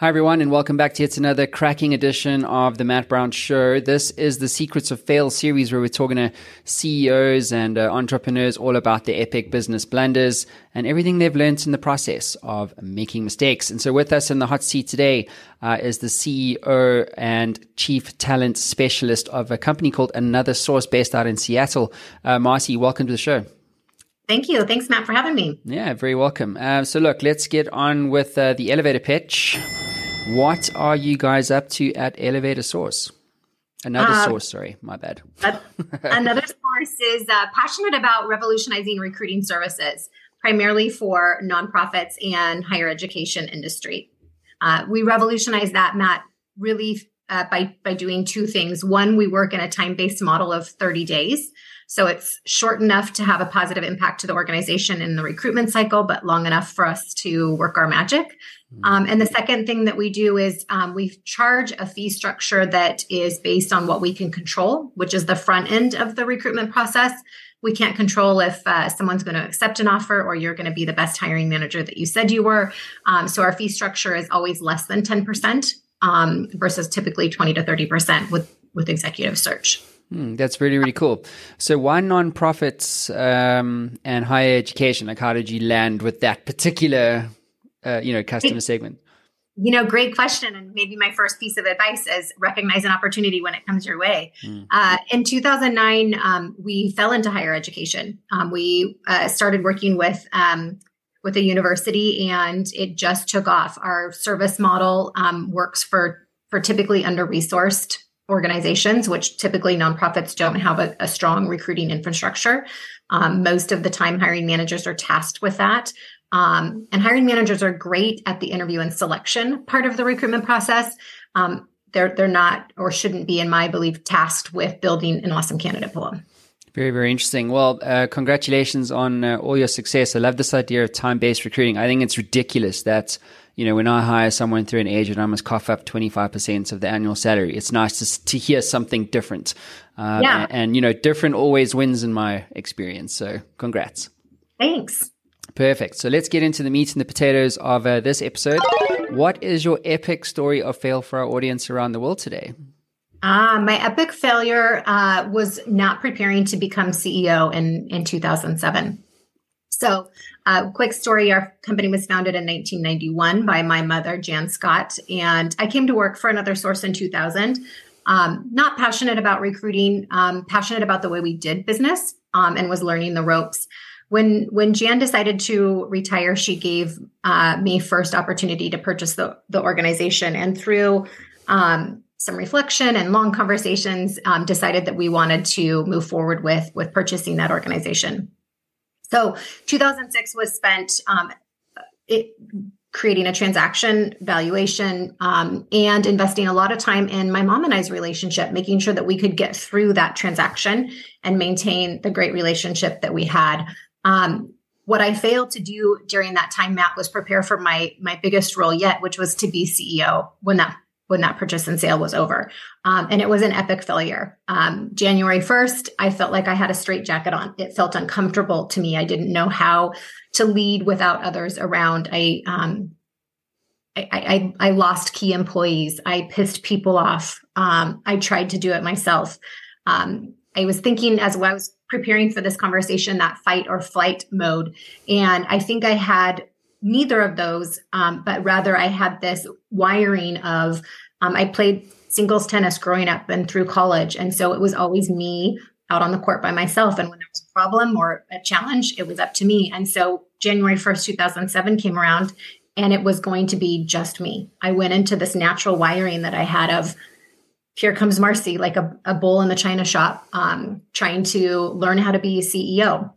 Hi, everyone, and welcome back to yet another cracking edition of the Matt Brown Show. This is the Secrets of Fail series where we're talking to CEOs and uh, entrepreneurs all about their epic business blunders and everything they've learned in the process of making mistakes. And so, with us in the hot seat today uh, is the CEO and Chief Talent Specialist of a company called Another Source based out in Seattle. Uh, Marcie, welcome to the show. Thank you. Thanks, Matt, for having me. Yeah, very welcome. Uh, so, look, let's get on with uh, the elevator pitch. What are you guys up to at Elevator Source? Another uh, source, sorry, my bad. another source is uh, passionate about revolutionizing recruiting services, primarily for nonprofits and higher education industry. Uh, we revolutionize that, Matt, really uh, by by doing two things. One, we work in a time based model of 30 days. So it's short enough to have a positive impact to the organization in the recruitment cycle, but long enough for us to work our magic. Mm-hmm. Um, and the second thing that we do is um, we charge a fee structure that is based on what we can control, which is the front end of the recruitment process. We can't control if uh, someone's going to accept an offer or you're going to be the best hiring manager that you said you were. Um, so our fee structure is always less than 10% um, versus typically 20 to 30% with, with executive search. Hmm, that's really, really cool. So, why nonprofits um, and higher education? Like, how did you land with that particular, uh, you know, customer segment? You know, great question. And maybe my first piece of advice is recognize an opportunity when it comes your way. Mm. Uh, in 2009, um, we fell into higher education. Um, we uh, started working with um, with a university, and it just took off. Our service model um, works for for typically under resourced organizations, which typically nonprofits don't have a, a strong recruiting infrastructure. Um, most of the time, hiring managers are tasked with that. Um, and hiring managers are great at the interview and selection part of the recruitment process. Um, they're they're not or shouldn't be, in my belief, tasked with building an awesome candidate pool. Very, very interesting. Well, uh, congratulations on uh, all your success. I love this idea of time based recruiting. I think it's ridiculous that you know, when I hire someone through an agent, I must cough up 25% of the annual salary. It's nice to, to hear something different. Uh, yeah. And, and, you know, different always wins in my experience. So congrats. Thanks. Perfect. So let's get into the meat and the potatoes of uh, this episode. What is your epic story of fail for our audience around the world today? Uh, my epic failure uh, was not preparing to become CEO in, in 2007. So, uh, quick story our company was founded in 1991 by my mother, Jan Scott, and I came to work for another source in 2000. Um, not passionate about recruiting, um, passionate about the way we did business, um, and was learning the ropes. When when Jan decided to retire, she gave uh, me first opportunity to purchase the the organization, and through um, some reflection and long conversations, um, decided that we wanted to move forward with with purchasing that organization. So 2006 was spent um, it, creating a transaction valuation um, and investing a lot of time in my mom and I's relationship, making sure that we could get through that transaction and maintain the great relationship that we had. Um, what I failed to do during that time, Matt, was prepare for my my biggest role yet, which was to be CEO when that when that purchase and sale was over. Um, and it was an epic failure. Um, January 1st, I felt like I had a straight jacket on. It felt uncomfortable to me. I didn't know how to lead without others around. I, um, I, I, I, lost key employees. I pissed people off. Um, I tried to do it myself. Um, I was thinking as I was preparing for this conversation, that fight or flight mode. And I think I had neither of those, um, but rather I had this wiring of um, I played singles tennis growing up and through college. And so it was always me out on the court by myself. And when there was a problem or a challenge, it was up to me. And so January 1st, 2007 came around and it was going to be just me. I went into this natural wiring that I had of here comes Marcie, like a, a bull in the china shop, um, trying to learn how to be a CEO.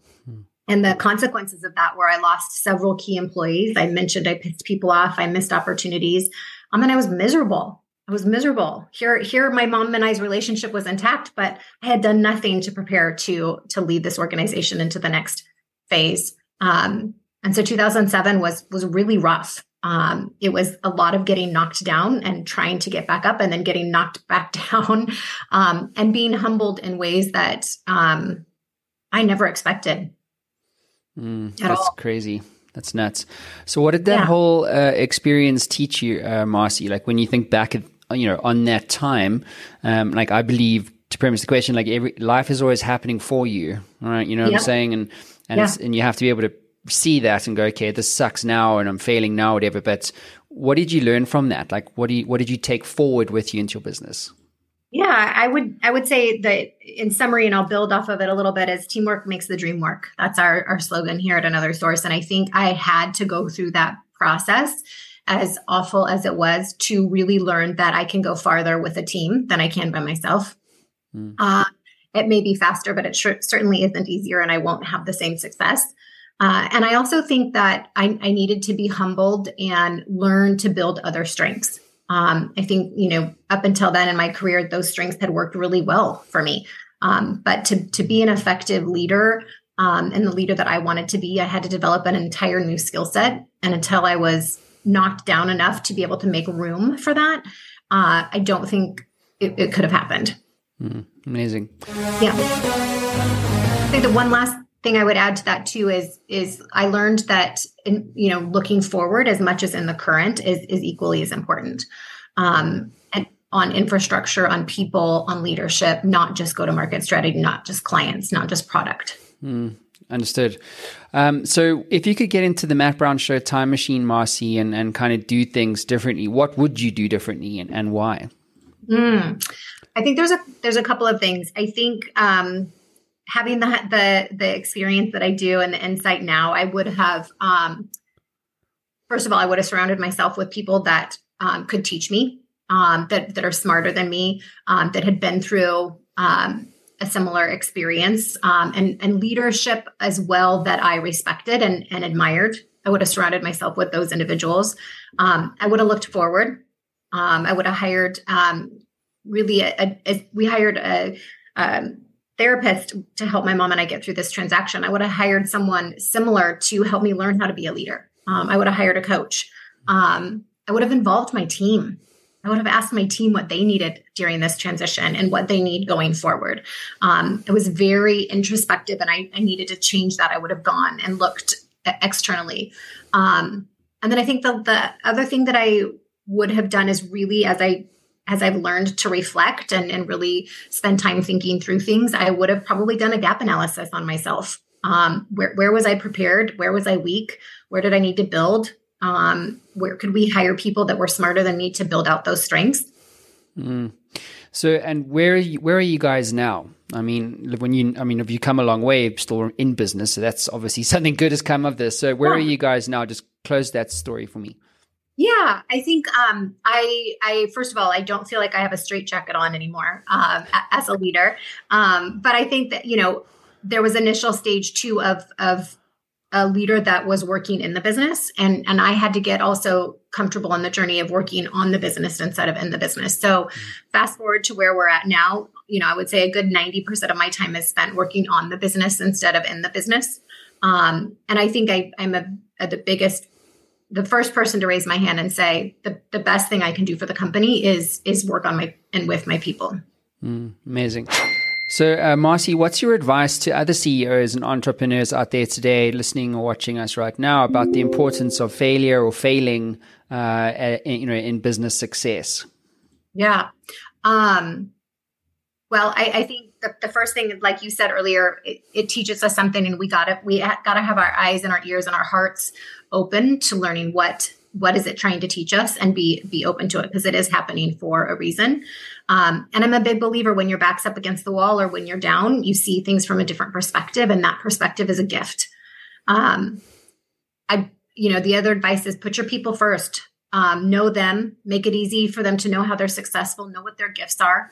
And the consequences of that were I lost several key employees. I mentioned I pissed people off. I missed opportunities. Um, and I was miserable. I was miserable. Here, here, my mom and I's relationship was intact, but I had done nothing to prepare to to lead this organization into the next phase. Um, and so 2007 was was really rough. Um, it was a lot of getting knocked down and trying to get back up, and then getting knocked back down, um, and being humbled in ways that um, I never expected. Mm, that's all. crazy. That's nuts. So, what did that yeah. whole uh, experience teach you, uh, Marcie? Like when you think back, at, you know, on that time, um, like I believe to premise the question, like every life is always happening for you, right? You know what I'm saying? And and yeah. and you have to be able to see that and go, okay, this sucks now, and I'm failing now, whatever. But what did you learn from that? Like, what do you, what did you take forward with you into your business? Yeah, I would I would say that in summary, and I'll build off of it a little bit, is teamwork makes the dream work. That's our, our slogan here at Another Source. And I think I had to go through that process, as awful as it was, to really learn that I can go farther with a team than I can by myself. Mm. Uh, it may be faster, but it sh- certainly isn't easier, and I won't have the same success. Uh, and I also think that I, I needed to be humbled and learn to build other strengths. Um, I think, you know, up until then in my career, those strengths had worked really well for me. Um, but to, to be an effective leader um, and the leader that I wanted to be, I had to develop an entire new skill set. And until I was knocked down enough to be able to make room for that, uh, I don't think it, it could have happened. Mm, amazing. Yeah. I think the one last thing I would add to that too is is I learned that in, you know looking forward as much as in the current is is equally as important. Um, and on infrastructure, on people, on leadership, not just go to market strategy, not just clients, not just product. Mm, understood. Um, so, if you could get into the Matt Brown Show time machine, Marcie, and, and kind of do things differently, what would you do differently and, and why? Mm, I think there's a there's a couple of things. I think um, having the the the experience that I do and the insight now, I would have um, first of all, I would have surrounded myself with people that um, could teach me, um, that that are smarter than me, um, that had been through um, a similar experience, um, and and leadership as well that I respected and and admired. I would have surrounded myself with those individuals. I would have looked forward. I would have hired really a, a, a, we hired a um, therapist to help my mom and I get through this transaction. I would have hired someone similar to help me learn how to be a leader. Um, I would have hired a coach. Um, I would have involved my team. I would have asked my team what they needed during this transition and what they need going forward. Um, it was very introspective, and I, I, needed to change that. I would have gone and looked externally. Um, and then I think the, the other thing that I would have done is really, as I as I've learned to reflect and, and really spend time thinking through things, I would have probably done a gap analysis on myself. Um, where, where was I prepared? Where was I weak? Where did I need to build? Um, where could we hire people that were smarter than me to build out those strengths? Mm. So, and where are you, where are you guys now? I mean, when you, I mean, have you come a long way still in business? So that's obviously something good has come of this. So, where yeah. are you guys now? Just close that story for me. Yeah, I think um, I, I first of all, I don't feel like I have a straight jacket on anymore um, as a leader. Um, but I think that you know there was initial stage two of of a leader that was working in the business, and and I had to get also comfortable on the journey of working on the business instead of in the business. So, fast forward to where we're at now, you know, I would say a good ninety percent of my time is spent working on the business instead of in the business. Um, and I think I, I'm a, a the biggest the first person to raise my hand and say the, the best thing I can do for the company is is work on my and with my people. Mm, amazing. So, uh, Marcie, what's your advice to other CEOs and entrepreneurs out there today, listening or watching us right now, about the importance of failure or failing, uh, in, you know, in business success? Yeah. Um, well, I, I think the, the, first thing, like you said earlier, it, it teaches us something, and we got to we got to have our eyes and our ears and our hearts open to learning what what is it trying to teach us and be be open to it because it is happening for a reason. Um, and i'm a big believer when your back's up against the wall or when you're down you see things from a different perspective and that perspective is a gift. Um, i you know the other advice is put your people first. Um, know them make it easy for them to know how they're successful know what their gifts are.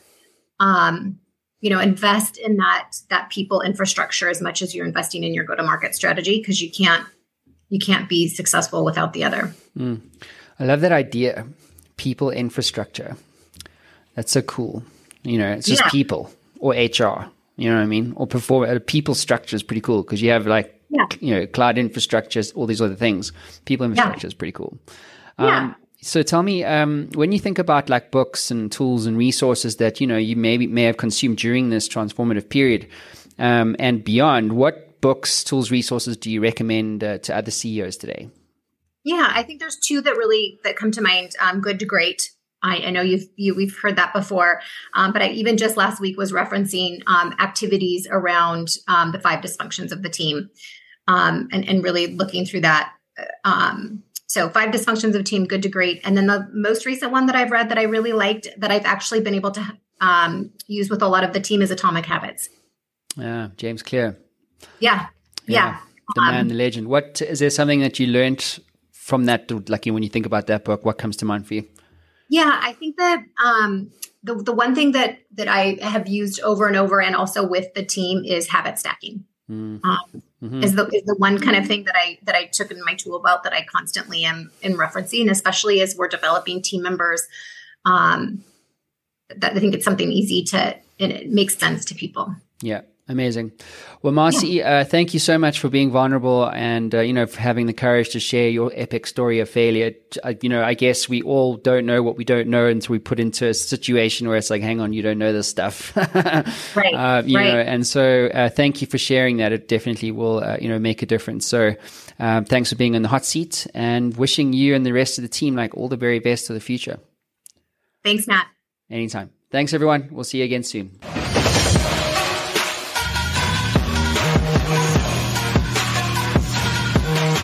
Um, you know invest in that that people infrastructure as much as you're investing in your go to market strategy because you can't you can't be successful without the other. Mm. I love that idea. People infrastructure. That's so cool. You know, it's just yeah. people or HR. You know what I mean? Or perform uh, people structure is pretty cool because you have like yeah. you know cloud infrastructures, all these other things. People infrastructure yeah. is pretty cool. Um, yeah. So tell me, um, when you think about like books and tools and resources that you know you maybe may have consumed during this transformative period um, and beyond, what books, tools, resources do you recommend uh, to other CEOs today? Yeah, I think there's two that really that come to mind. Um, Good to Great. I, I know you've you, we've heard that before, um, but I even just last week was referencing um, activities around um, the five dysfunctions of the team, um, and and really looking through that. Um, so five dysfunctions of team, good to great, and then the most recent one that I've read that I really liked that I've actually been able to um, use with a lot of the team is Atomic Habits. Yeah, James Clear. Yeah, yeah. yeah. The man, the legend. What is there something that you learned from that? Like when you think about that book, what comes to mind for you? Yeah, I think that um, the the one thing that that I have used over and over, and also with the team, is habit stacking. Mm. Um, mm-hmm. Is the is the one kind of thing that I that I took in my tool belt that I constantly am in referencing, especially as we're developing team members. Um, that I think it's something easy to and it makes sense to people. Yeah. Amazing. Well, Marcie, yeah. uh, thank you so much for being vulnerable and, uh, you know, for having the courage to share your epic story of failure. Uh, you know, I guess we all don't know what we don't know until we put into a situation where it's like, hang on, you don't know this stuff. right. Uh, you right. know, and so uh, thank you for sharing that. It definitely will, uh, you know, make a difference. So um, thanks for being on the hot seat and wishing you and the rest of the team like all the very best for the future. Thanks, Matt. Anytime. Thanks, everyone. We'll see you again soon.